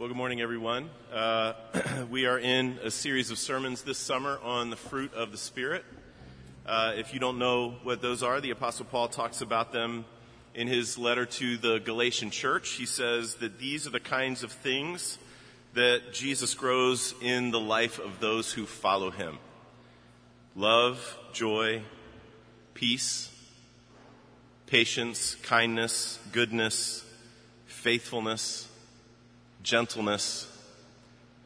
Well, good morning, everyone. Uh, we are in a series of sermons this summer on the fruit of the Spirit. Uh, if you don't know what those are, the Apostle Paul talks about them in his letter to the Galatian church. He says that these are the kinds of things that Jesus grows in the life of those who follow him love, joy, peace, patience, kindness, goodness, faithfulness gentleness,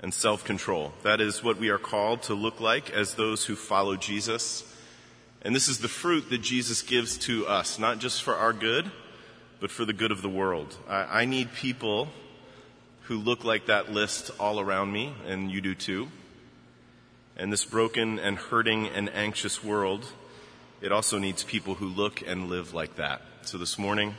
and self control. That is what we are called to look like as those who follow Jesus. And this is the fruit that Jesus gives to us, not just for our good, but for the good of the world. I, I need people who look like that list all around me, and you do too. And this broken and hurting and anxious world, it also needs people who look and live like that. So this morning,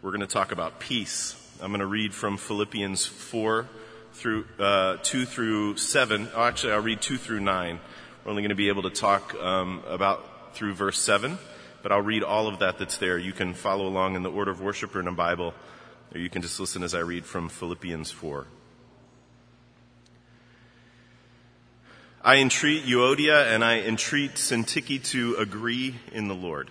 we're going to talk about peace I'm going to read from Philippians 4 through uh, 2 through 7. Oh, actually, I'll read 2 through 9. We're only going to be able to talk um, about through verse 7, but I'll read all of that that's there. You can follow along in the order of worship or in a Bible, or you can just listen as I read from Philippians 4. I entreat Euodia and I entreat Syntyche to agree in the Lord.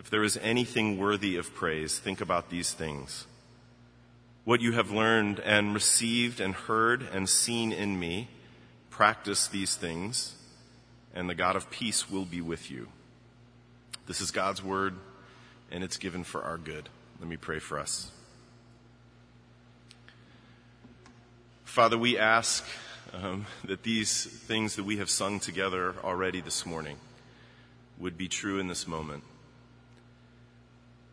if there is anything worthy of praise, think about these things. What you have learned and received and heard and seen in me, practice these things, and the God of peace will be with you. This is God's word, and it's given for our good. Let me pray for us. Father, we ask um, that these things that we have sung together already this morning would be true in this moment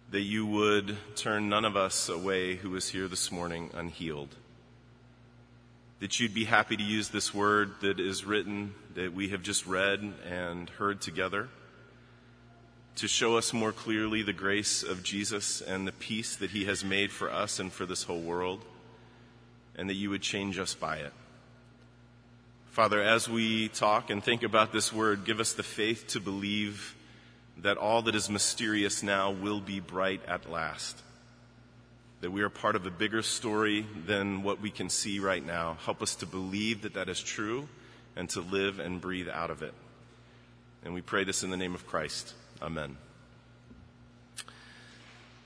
that you would turn none of us away who is here this morning unhealed. That you'd be happy to use this word that is written, that we have just read and heard together, to show us more clearly the grace of Jesus and the peace that he has made for us and for this whole world, and that you would change us by it. Father, as we talk and think about this word, give us the faith to believe that all that is mysterious now will be bright at last. That we are part of a bigger story than what we can see right now. Help us to believe that that is true and to live and breathe out of it. And we pray this in the name of Christ. Amen.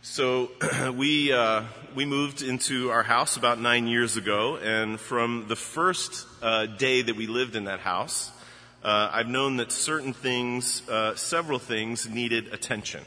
So we uh, we moved into our house about nine years ago, and from the first uh, day that we lived in that house, uh, I've known that certain things, uh, several things, needed attention.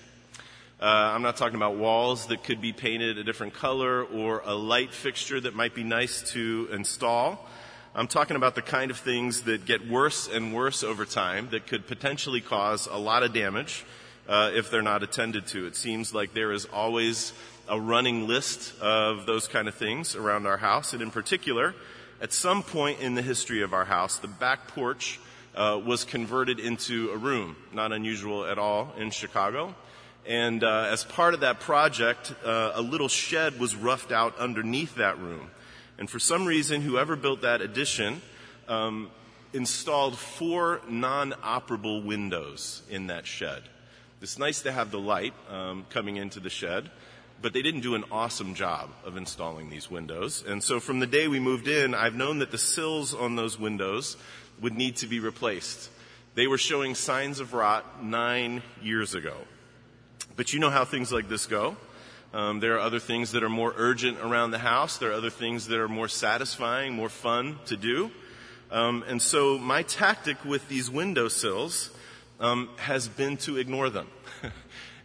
Uh, I'm not talking about walls that could be painted a different color or a light fixture that might be nice to install. I'm talking about the kind of things that get worse and worse over time that could potentially cause a lot of damage uh, if they're not attended to. It seems like there is always a running list of those kind of things around our house, and in particular, at some point in the history of our house, the back porch uh, was converted into a room, not unusual at all in Chicago. And uh, as part of that project, uh, a little shed was roughed out underneath that room. And for some reason, whoever built that addition um, installed four non-operable windows in that shed. It's nice to have the light um, coming into the shed, but they didn't do an awesome job of installing these windows. And so from the day we moved in, I've known that the sills on those windows would need to be replaced. They were showing signs of rot nine years ago. But you know how things like this go. Um, there are other things that are more urgent around the house. There are other things that are more satisfying, more fun to do. Um, and so my tactic with these windowsills um, has been to ignore them.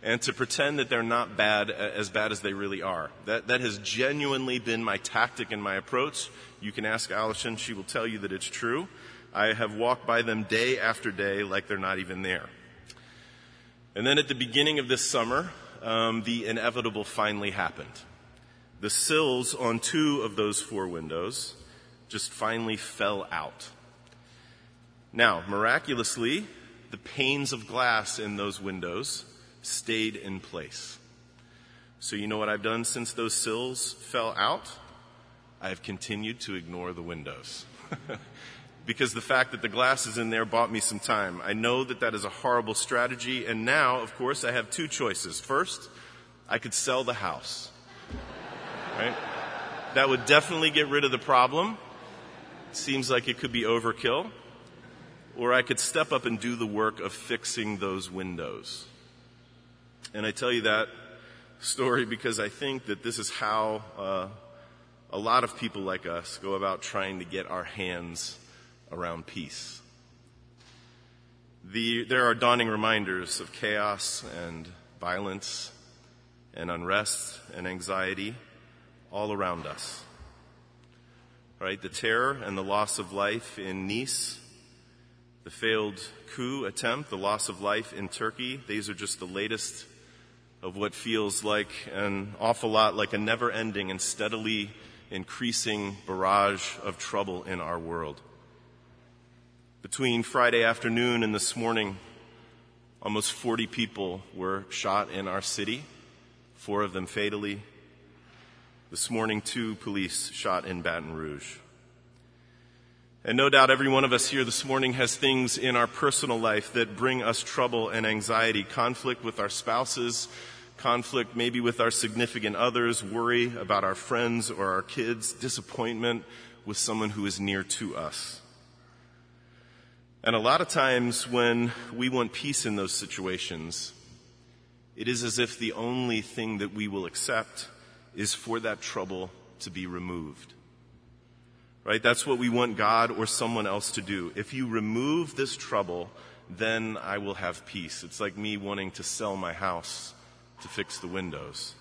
and to pretend that they're not bad as bad as they really are. That, that has genuinely been my tactic and my approach. You can ask Allison, she will tell you that it's true. I have walked by them day after day like they're not even there. And then at the beginning of this summer, um, the inevitable finally happened. The sills on two of those four windows just finally fell out. Now, miraculously, the panes of glass in those windows stayed in place. So, you know what I've done since those sills fell out? I've continued to ignore the windows. because the fact that the glass is in there bought me some time. I know that that is a horrible strategy, and now, of course, I have two choices. First, I could sell the house. Right? That would definitely get rid of the problem. Seems like it could be overkill. Or I could step up and do the work of fixing those windows. And I tell you that story because I think that this is how uh, a lot of people like us go about trying to get our hands around peace. The, there are dawning reminders of chaos and violence and unrest and anxiety all around us. Right? The terror and the loss of life in Nice, the failed coup attempt, the loss of life in Turkey, these are just the latest of what feels like an awful lot like a never ending and steadily increasing barrage of trouble in our world. Between Friday afternoon and this morning, almost 40 people were shot in our city, four of them fatally. This morning, two police shot in Baton Rouge. And no doubt every one of us here this morning has things in our personal life that bring us trouble and anxiety, conflict with our spouses, conflict maybe with our significant others, worry about our friends or our kids, disappointment with someone who is near to us. And a lot of times when we want peace in those situations, it is as if the only thing that we will accept is for that trouble to be removed. Right? That's what we want God or someone else to do. If you remove this trouble, then I will have peace. It's like me wanting to sell my house to fix the windows.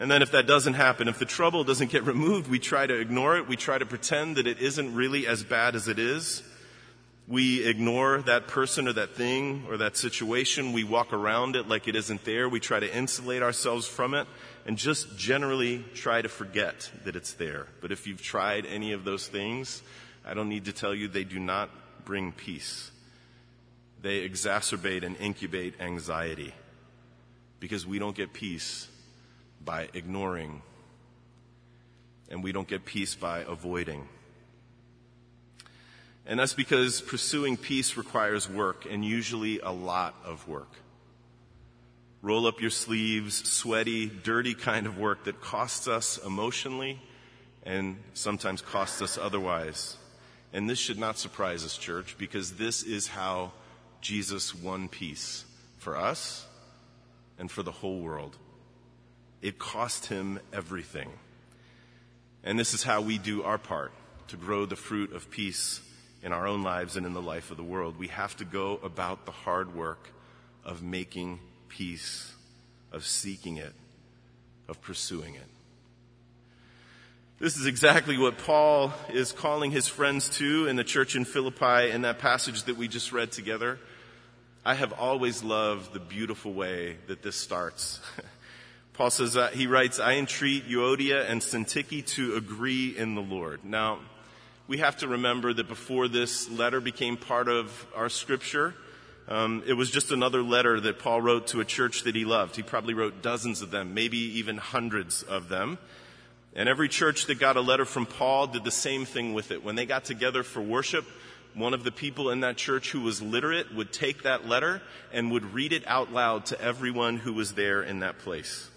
And then if that doesn't happen, if the trouble doesn't get removed, we try to ignore it. We try to pretend that it isn't really as bad as it is. We ignore that person or that thing or that situation. We walk around it like it isn't there. We try to insulate ourselves from it and just generally try to forget that it's there. But if you've tried any of those things, I don't need to tell you they do not bring peace. They exacerbate and incubate anxiety because we don't get peace by ignoring and we don't get peace by avoiding. And that's because pursuing peace requires work, and usually a lot of work. Roll up your sleeves, sweaty, dirty kind of work that costs us emotionally and sometimes costs us otherwise. And this should not surprise us, church, because this is how Jesus won peace for us and for the whole world. It cost him everything. And this is how we do our part to grow the fruit of peace in our own lives and in the life of the world. We have to go about the hard work of making peace, of seeking it, of pursuing it. This is exactly what Paul is calling his friends to in the church in Philippi in that passage that we just read together. I have always loved the beautiful way that this starts. Paul says, uh, he writes, I entreat Euodia and Syntyche to agree in the Lord. Now, we have to remember that before this letter became part of our scripture, um, it was just another letter that Paul wrote to a church that he loved. He probably wrote dozens of them, maybe even hundreds of them. And every church that got a letter from Paul did the same thing with it. When they got together for worship, one of the people in that church who was literate would take that letter and would read it out loud to everyone who was there in that place.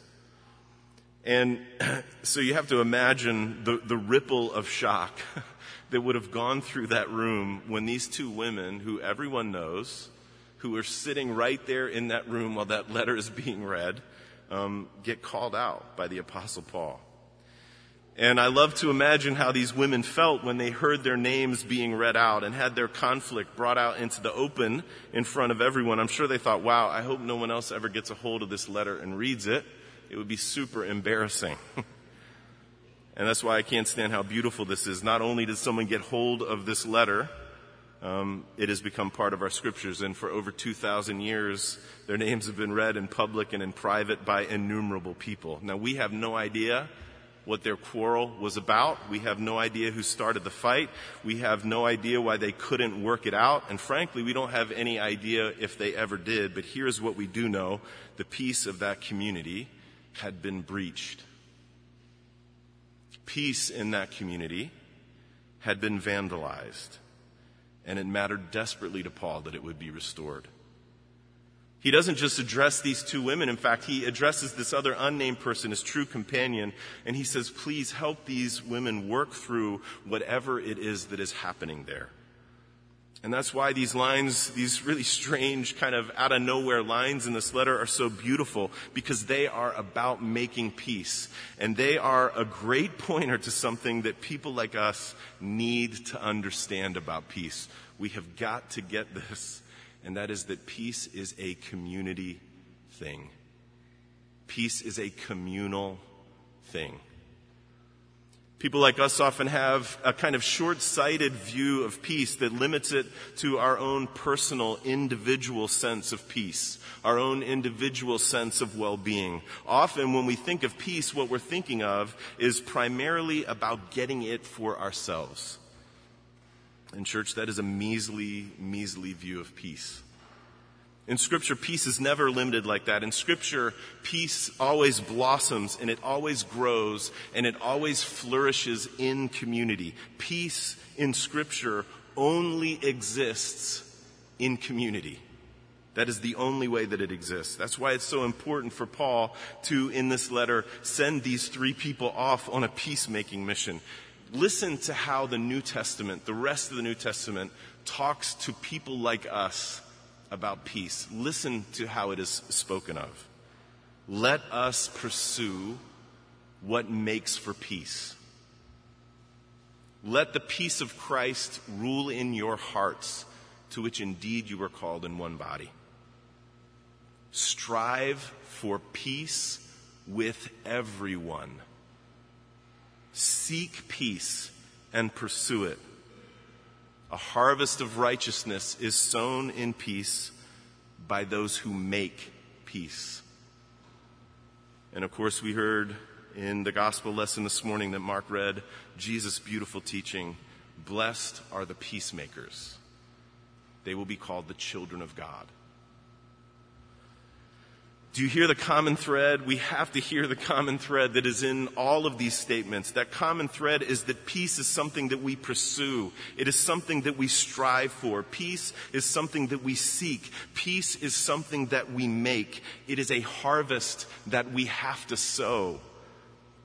And so you have to imagine the, the ripple of shock that would have gone through that room when these two women, who everyone knows, who are sitting right there in that room while that letter is being read, um, get called out by the Apostle Paul. And I love to imagine how these women felt when they heard their names being read out and had their conflict brought out into the open in front of everyone. I'm sure they thought, wow, I hope no one else ever gets a hold of this letter and reads it. It would be super embarrassing. and that's why I can't stand how beautiful this is. Not only did someone get hold of this letter, um, it has become part of our scriptures, and for over 2,000 years, their names have been read in public and in private by innumerable people. Now, we have no idea what their quarrel was about. We have no idea who started the fight. We have no idea why they couldn't work it out. And frankly, we don't have any idea if they ever did. But here's what we do know. The peace of that community had been breached. Peace in that community had been vandalized. And it mattered desperately to Paul that it would be restored. He doesn't just address these two women. In fact, he addresses this other unnamed person, his true companion, and he says, please help these women work through whatever it is that is happening there. And that's why these lines, these really strange kind of out of nowhere lines in this letter are so beautiful because they are about making peace. And they are a great pointer to something that people like us need to understand about peace. We have got to get this and that is that peace is a community thing. Peace is a communal thing. People like us often have a kind of short sighted view of peace that limits it to our own personal, individual sense of peace, our own individual sense of well being. Often, when we think of peace, what we're thinking of is primarily about getting it for ourselves. In church, that is a measly, measly view of peace. In Scripture, peace is never limited like that. In Scripture, peace always blossoms and it always grows and it always flourishes in community. Peace in Scripture only exists in community. That is the only way that it exists. That's why it's so important for Paul to, in this letter, send these three people off on a peacemaking mission listen to how the New Testament, the rest of the New Testament, talks to people like us about peace. Listen to how it is spoken of. Let us pursue what makes for peace. Let the peace of Christ rule in your hearts, to which indeed you were called in one body. Strive for peace with everyone. Seek peace and pursue it. A harvest of righteousness is sown in peace by those who make peace. And of course, we heard in the gospel lesson this morning that Mark read Jesus' beautiful teaching Blessed are the peacemakers, they will be called the children of God. Do you hear the common thread? We have to hear the common thread that is in all of these statements. That common thread is that peace is something that we pursue. It is something that we strive for. Peace is something that we seek. Peace is something that we make. It is a harvest that we have to sow.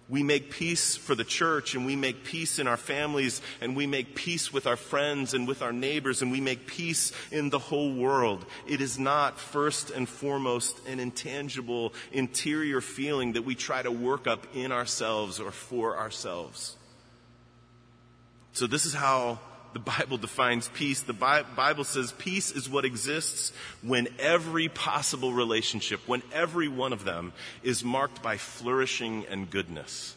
We make peace for the church and we make peace in our families and we make peace with our friends and with our neighbors and we make peace in the whole world. It is not first and foremost an intangible interior feeling that we try to work up in ourselves or for ourselves. So this is how the Bible defines peace. The Bible says peace is what exists when every possible relationship, when every one of them is marked by flourishing and goodness.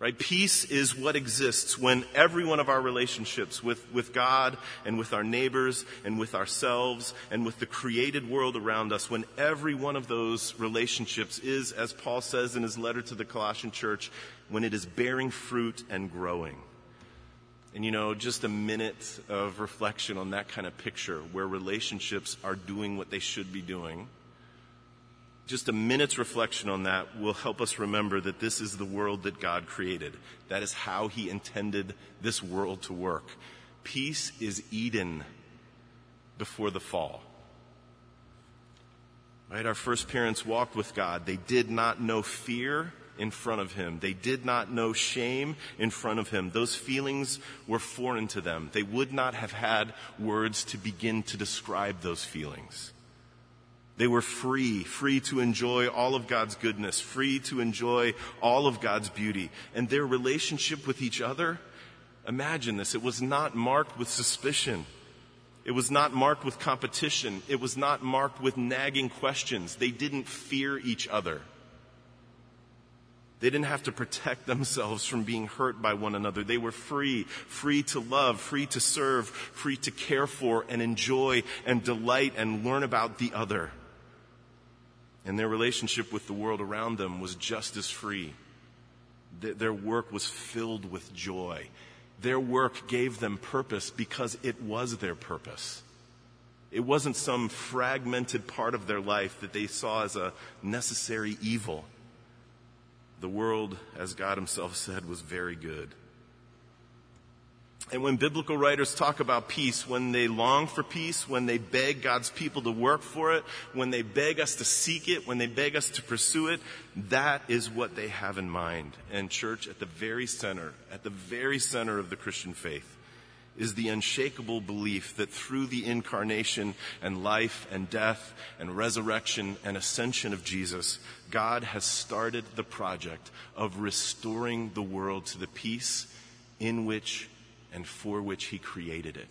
Right? Peace is what exists when every one of our relationships with, with God and with our neighbors and with ourselves and with the created world around us, when every one of those relationships is, as Paul says in his letter to the Colossian church, when it is bearing fruit and growing. And you know, just a minute of reflection on that kind of picture where relationships are doing what they should be doing. Just a minute's reflection on that will help us remember that this is the world that God created. That is how He intended this world to work. Peace is Eden before the fall. Right? Our first parents walked with God. They did not know fear in front of him. They did not know shame in front of him. Those feelings were foreign to them. They would not have had words to begin to describe those feelings. They were free, free to enjoy all of God's goodness, free to enjoy all of God's beauty. And their relationship with each other, imagine this, it was not marked with suspicion. It was not marked with competition. It was not marked with nagging questions. They didn't fear each other. They didn't have to protect themselves from being hurt by one another. They were free, free to love, free to serve, free to care for and enjoy and delight and learn about the other. And their relationship with the world around them was just as free. Their work was filled with joy. Their work gave them purpose because it was their purpose. It wasn't some fragmented part of their life that they saw as a necessary evil. The world, as God Himself said, was very good. And when biblical writers talk about peace, when they long for peace, when they beg God's people to work for it, when they beg us to seek it, when they beg us to pursue it, that is what they have in mind. And church, at the very center, at the very center of the Christian faith, is the unshakable belief that through the incarnation and life and death and resurrection and ascension of Jesus, God has started the project of restoring the world to the peace in which and for which He created it.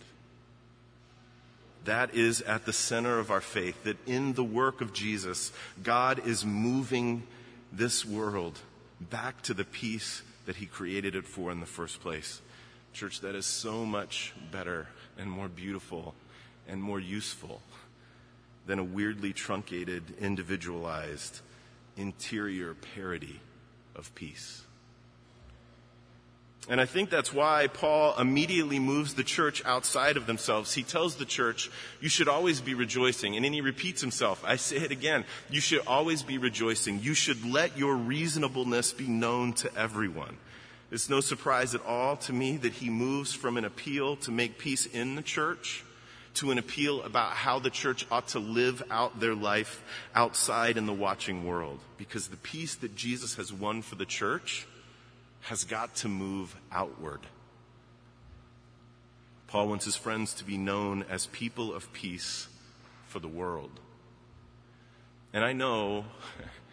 That is at the center of our faith, that in the work of Jesus, God is moving this world back to the peace that He created it for in the first place. Church, that is so much better and more beautiful and more useful than a weirdly truncated, individualized, interior parody of peace. And I think that's why Paul immediately moves the church outside of themselves. He tells the church, you should always be rejoicing. And then he repeats himself. I say it again. You should always be rejoicing. You should let your reasonableness be known to everyone. It's no surprise at all to me that he moves from an appeal to make peace in the church to an appeal about how the church ought to live out their life outside in the watching world. Because the peace that Jesus has won for the church has got to move outward. Paul wants his friends to be known as people of peace for the world. And I know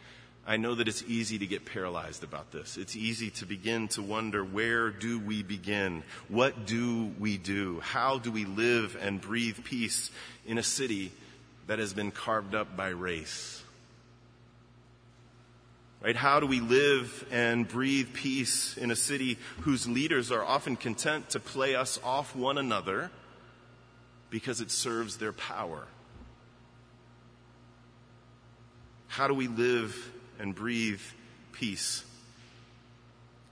I know that it's easy to get paralyzed about this. It's easy to begin to wonder where do we begin? What do we do? How do we live and breathe peace in a city that has been carved up by race? Right? How do we live and breathe peace in a city whose leaders are often content to play us off one another because it serves their power? How do we live and breathe peace?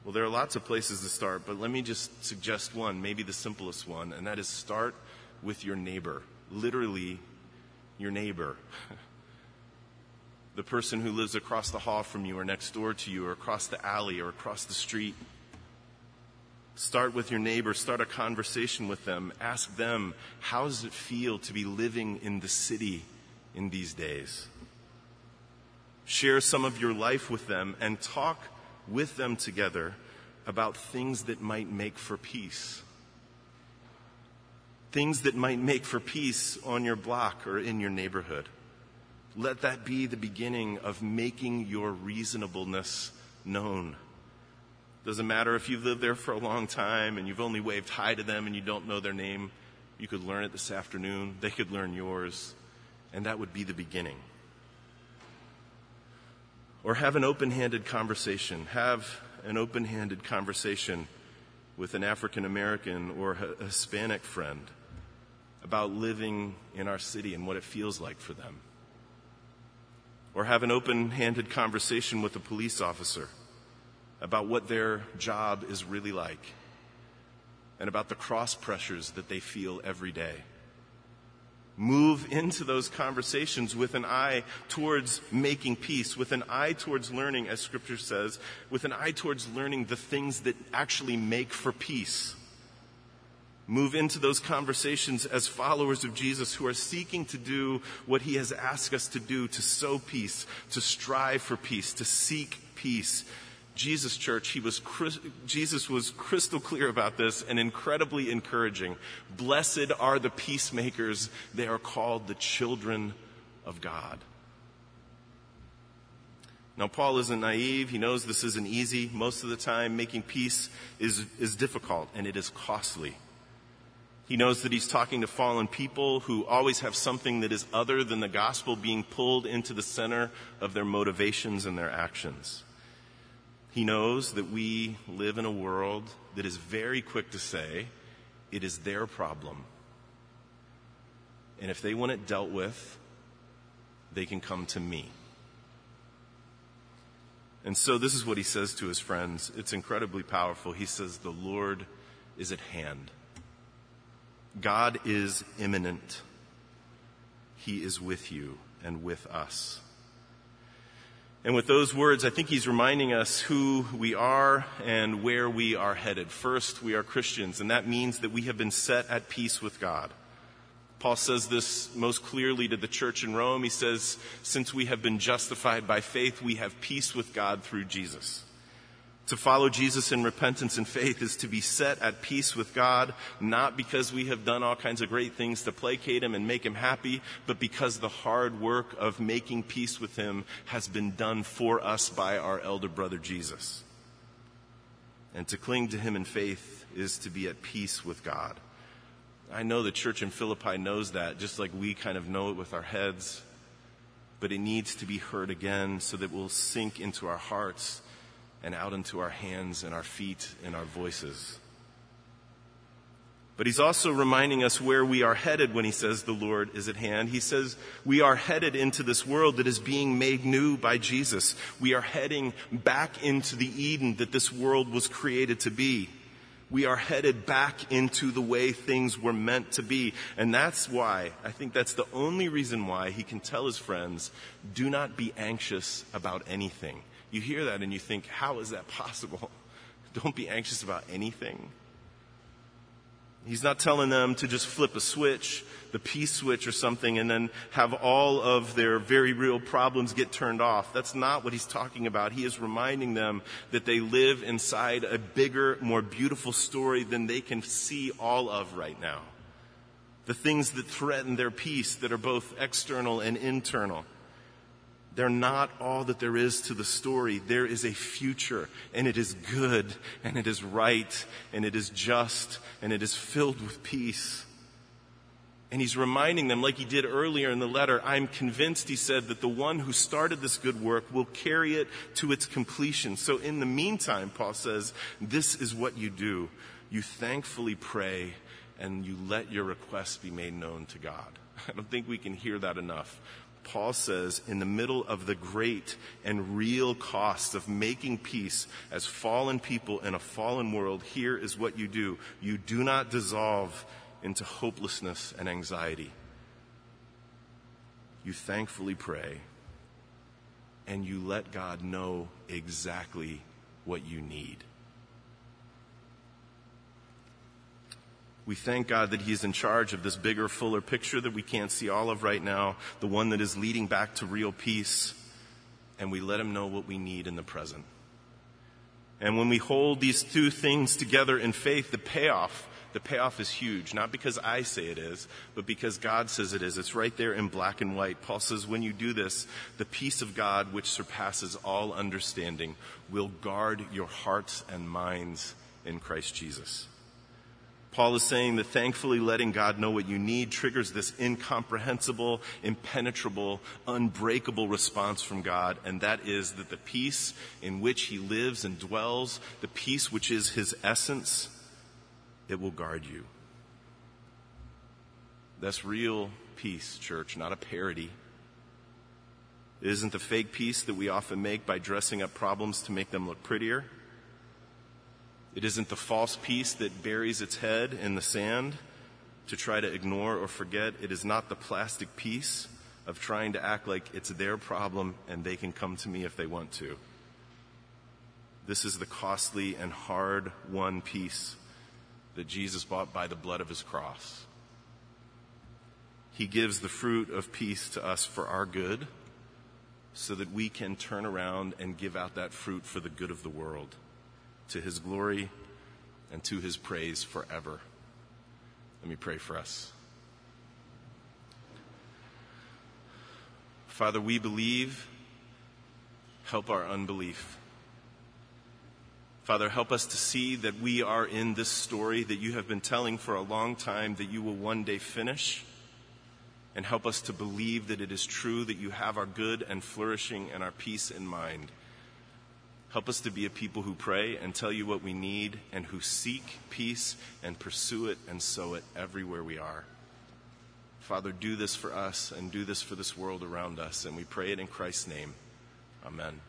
Well, there are lots of places to start, but let me just suggest one, maybe the simplest one, and that is start with your neighbor. Literally, your neighbor. the person who lives across the hall from you, or next door to you, or across the alley, or across the street. Start with your neighbor, start a conversation with them. Ask them, how does it feel to be living in the city in these days? Share some of your life with them and talk with them together about things that might make for peace. Things that might make for peace on your block or in your neighborhood. Let that be the beginning of making your reasonableness known. Doesn't matter if you've lived there for a long time and you've only waved hi to them and you don't know their name. You could learn it this afternoon. They could learn yours. And that would be the beginning. Or have an open handed conversation. Have an open handed conversation with an African American or a Hispanic friend about living in our city and what it feels like for them. Or have an open handed conversation with a police officer about what their job is really like and about the cross pressures that they feel every day move into those conversations with an eye towards making peace, with an eye towards learning, as scripture says, with an eye towards learning the things that actually make for peace. Move into those conversations as followers of Jesus who are seeking to do what he has asked us to do to sow peace, to strive for peace, to seek peace, Jesus Church, he was, Jesus was crystal clear about this and incredibly encouraging. Blessed are the peacemakers. They are called the children of God. Now, Paul isn't naive. He knows this isn't easy. Most of the time, making peace is, is difficult and it is costly. He knows that he's talking to fallen people who always have something that is other than the gospel being pulled into the center of their motivations and their actions. He knows that we live in a world that is very quick to say it is their problem. And if they want it dealt with, they can come to me. And so this is what he says to his friends. It's incredibly powerful. He says, The Lord is at hand. God is imminent. He is with you and with us. And with those words, I think he's reminding us who we are and where we are headed. First, we are Christians, and that means that we have been set at peace with God. Paul says this most clearly to the church in Rome. He says, Since we have been justified by faith, we have peace with God through Jesus. To follow Jesus in repentance and faith is to be set at peace with God, not because we have done all kinds of great things to placate Him and make Him happy, but because the hard work of making peace with Him has been done for us by our elder brother Jesus. And to cling to Him in faith is to be at peace with God. I know the church in Philippi knows that, just like we kind of know it with our heads, but it needs to be heard again so that we'll sink into our hearts and out into our hands and our feet and our voices. But he's also reminding us where we are headed when he says the Lord is at hand. He says we are headed into this world that is being made new by Jesus. We are heading back into the Eden that this world was created to be. We are headed back into the way things were meant to be. And that's why, I think that's the only reason why he can tell his friends, do not be anxious about anything. You hear that and you think, how is that possible? Don't be anxious about anything. He's not telling them to just flip a switch, the peace switch or something, and then have all of their very real problems get turned off. That's not what he's talking about. He is reminding them that they live inside a bigger, more beautiful story than they can see all of right now. The things that threaten their peace that are both external and internal. They're not all that there is to the story. There is a future, and it is good, and it is right, and it is just, and it is filled with peace. And he's reminding them, like he did earlier in the letter, I'm convinced, he said, that the one who started this good work will carry it to its completion. So in the meantime, Paul says, this is what you do. You thankfully pray and you let your requests be made known to God. I don't think we can hear that enough. Paul says, in the middle of the great and real cost of making peace as fallen people in a fallen world, here is what you do. You do not dissolve into hopelessness and anxiety. You thankfully pray and you let God know exactly what you need. We thank God that He's in charge of this bigger, fuller picture that we can't see all of right now, the one that is leading back to real peace, and we let Him know what we need in the present. And when we hold these two things together in faith, the payoff, the payoff is huge. Not because I say it is, but because God says it is. It's right there in black and white. Paul says, when you do this, the peace of God, which surpasses all understanding, will guard your hearts and minds in Christ Jesus. Paul is saying that thankfully letting God know what you need triggers this incomprehensible, impenetrable, unbreakable response from God, and that is that the peace in which he lives and dwells, the peace which is his essence, it will guard you. That's real peace, church, not a parody. It isn't the fake peace that we often make by dressing up problems to make them look prettier. It isn't the false peace that buries its head in the sand to try to ignore or forget. It is not the plastic peace of trying to act like it's their problem and they can come to me if they want to. This is the costly and hard won peace that Jesus bought by the blood of his cross. He gives the fruit of peace to us for our good so that we can turn around and give out that fruit for the good of the world to his glory and to his praise forever. Let me pray for us. Father, we believe help our unbelief. Father, help us to see that we are in this story that you have been telling for a long time that you will one day finish. And help us to believe that it is true that you have our good and flourishing and our peace in mind. Help us to be a people who pray and tell you what we need and who seek peace and pursue it and sow it everywhere we are. Father, do this for us and do this for this world around us. And we pray it in Christ's name. Amen.